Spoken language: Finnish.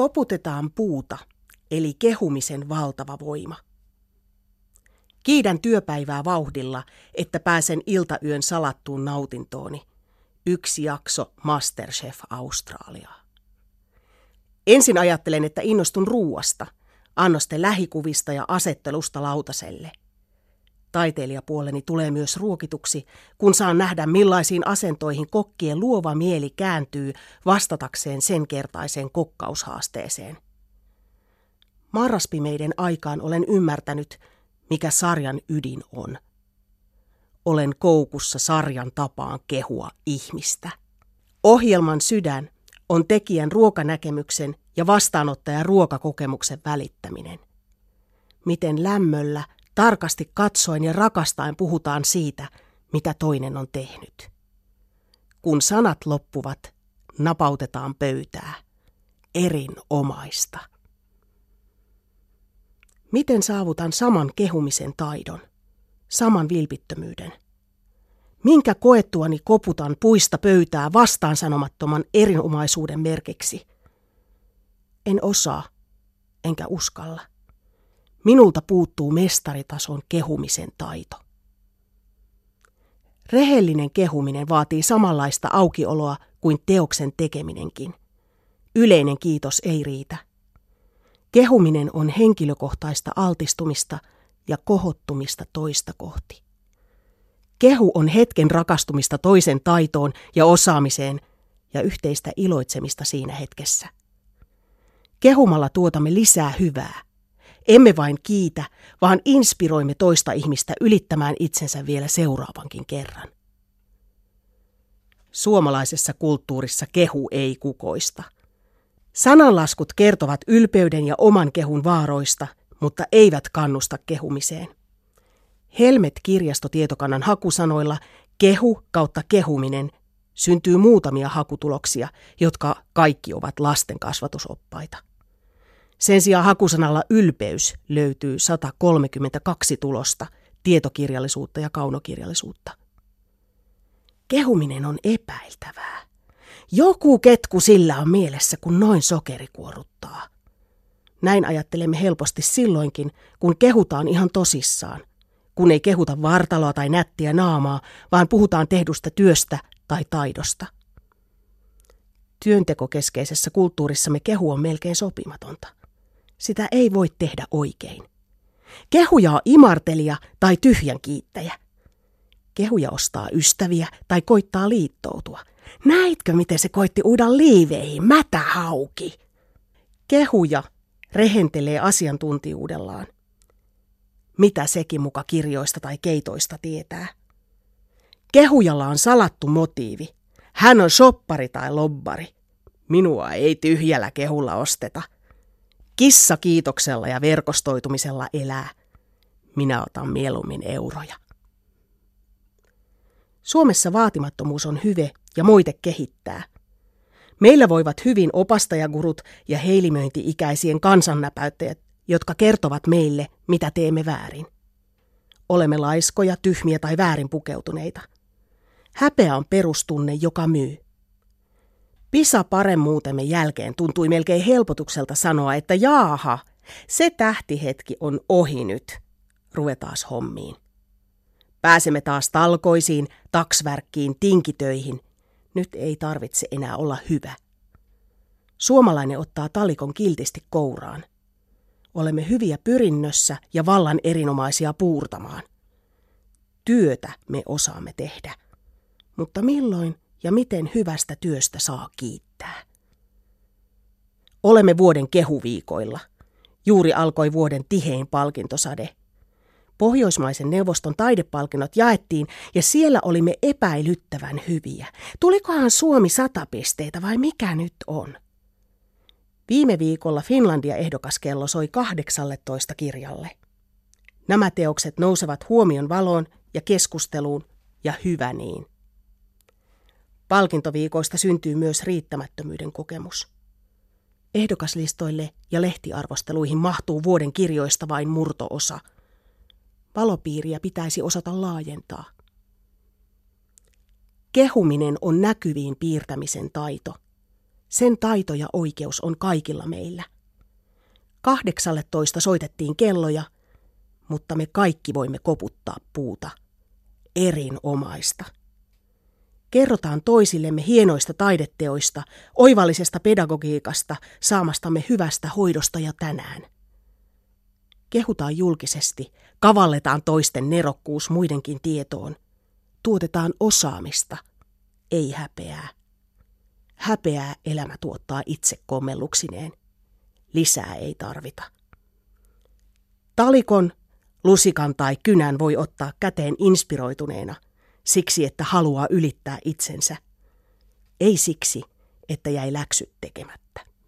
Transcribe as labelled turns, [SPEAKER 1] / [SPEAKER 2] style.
[SPEAKER 1] Koputetaan puuta, eli kehumisen valtava voima. Kiidän työpäivää vauhdilla, että pääsen iltayön salattuun nautintooni. Yksi jakso Masterchef Australiaa. Ensin ajattelen, että innostun ruuasta, annosten lähikuvista ja asettelusta lautaselle. Taiteilijapuoleni tulee myös ruokituksi, kun saan nähdä millaisiin asentoihin kokkien luova mieli kääntyy vastatakseen sen kertaiseen kokkaushaasteeseen. Marraspimeiden aikaan olen ymmärtänyt, mikä sarjan ydin on. Olen koukussa sarjan tapaan kehua ihmistä. Ohjelman sydän on tekijän ruokanäkemyksen ja vastaanottajan ruokakokemuksen välittäminen. Miten lämmöllä, tarkasti katsoen ja rakastaen puhutaan siitä, mitä toinen on tehnyt. Kun sanat loppuvat, napautetaan pöytää. Erinomaista. Miten saavutan saman kehumisen taidon, saman vilpittömyyden? Minkä koettuani koputan puista pöytää vastaan sanomattoman erinomaisuuden merkiksi? En osaa, enkä uskalla. Minulta puuttuu mestaritason kehumisen taito. Rehellinen kehuminen vaatii samanlaista aukioloa kuin teoksen tekeminenkin. Yleinen kiitos ei riitä. Kehuminen on henkilökohtaista altistumista ja kohottumista toista kohti. Kehu on hetken rakastumista toisen taitoon ja osaamiseen ja yhteistä iloitsemista siinä hetkessä. Kehumalla tuotamme lisää hyvää. Emme vain kiitä, vaan inspiroimme toista ihmistä ylittämään itsensä vielä seuraavankin kerran. Suomalaisessa kulttuurissa kehu ei kukoista – Sananlaskut kertovat ylpeyden ja oman kehun vaaroista, mutta eivät kannusta kehumiseen. Helmet-kirjastotietokannan hakusanoilla kehu kautta kehuminen syntyy muutamia hakutuloksia, jotka kaikki ovat lasten kasvatusoppaita. Sen sijaan hakusanalla ylpeys löytyy 132 tulosta, tietokirjallisuutta ja kaunokirjallisuutta. Kehuminen on epäiltävää. Joku ketku sillä on mielessä, kun noin sokeri kuoruttaa. Näin ajattelemme helposti silloinkin, kun kehutaan ihan tosissaan. Kun ei kehuta vartaloa tai nättiä naamaa, vaan puhutaan tehdystä työstä tai taidosta. Työntekokeskeisessä kulttuurissamme kehu on melkein sopimatonta. Sitä ei voi tehdä oikein. Kehuja imartelija tai tyhjän kiittäjä. Kehuja ostaa ystäviä tai koittaa liittoutua. Näitkö, miten se koitti uida liiveihin, mätä hauki? Kehuja rehentelee asiantuntijuudellaan. Mitä sekin muka kirjoista tai keitoista tietää? Kehujalla on salattu motiivi. Hän on shoppari tai lobbari. Minua ei tyhjällä kehulla osteta. Kissa kiitoksella ja verkostoitumisella elää. Minä otan mieluummin euroja. Suomessa vaatimattomuus on hyve ja moite kehittää. Meillä voivat hyvin opastajagurut ja heilimöinti-ikäisien kansannäpäyttäjät, jotka kertovat meille, mitä teemme väärin. Olemme laiskoja, tyhmiä tai väärin pukeutuneita. Häpeä on perustunne, joka myy. Pisa paremmuutemme jälkeen tuntui melkein helpotukselta sanoa, että jaaha, se tähtihetki on ohi nyt. Ruvetaas hommiin. Pääsemme taas talkoisiin, taksvärkkiin, tinkitöihin. Nyt ei tarvitse enää olla hyvä. Suomalainen ottaa talikon kiltisti kouraan. Olemme hyviä pyrinnössä ja vallan erinomaisia puurtamaan. Työtä me osaamme tehdä. Mutta milloin ja miten hyvästä työstä saa kiittää? Olemme vuoden kehuviikoilla. Juuri alkoi vuoden tihein palkintosade – Pohjoismaisen neuvoston taidepalkinnot jaettiin ja siellä olimme epäilyttävän hyviä. Tulikohan Suomi sata pisteitä vai mikä nyt on? Viime viikolla Finlandia ehdokaskello soi 18 kirjalle. Nämä teokset nousevat huomion valoon ja keskusteluun, ja hyvä niin. Palkintoviikoista syntyy myös riittämättömyyden kokemus. Ehdokaslistoille ja lehtiarvosteluihin mahtuu vuoden kirjoista vain murtoosa – Valopiiriä pitäisi osata laajentaa. Kehuminen on näkyviin piirtämisen taito. Sen taito ja oikeus on kaikilla meillä. Kahdeksalle toista soitettiin kelloja, mutta me kaikki voimme koputtaa puuta. Erinomaista. Kerrotaan toisillemme hienoista taideteoista, oivallisesta pedagogiikasta, saamastamme hyvästä hoidosta ja tänään. Kehutaan julkisesti, kavalletaan toisten nerokkuus muidenkin tietoon. Tuotetaan osaamista, ei häpeää. Häpeää elämä tuottaa itse kommelluksineen. Lisää ei tarvita. Talikon, lusikan tai kynän voi ottaa käteen inspiroituneena, siksi että haluaa ylittää itsensä. Ei siksi, että jäi läksyt tekemättä.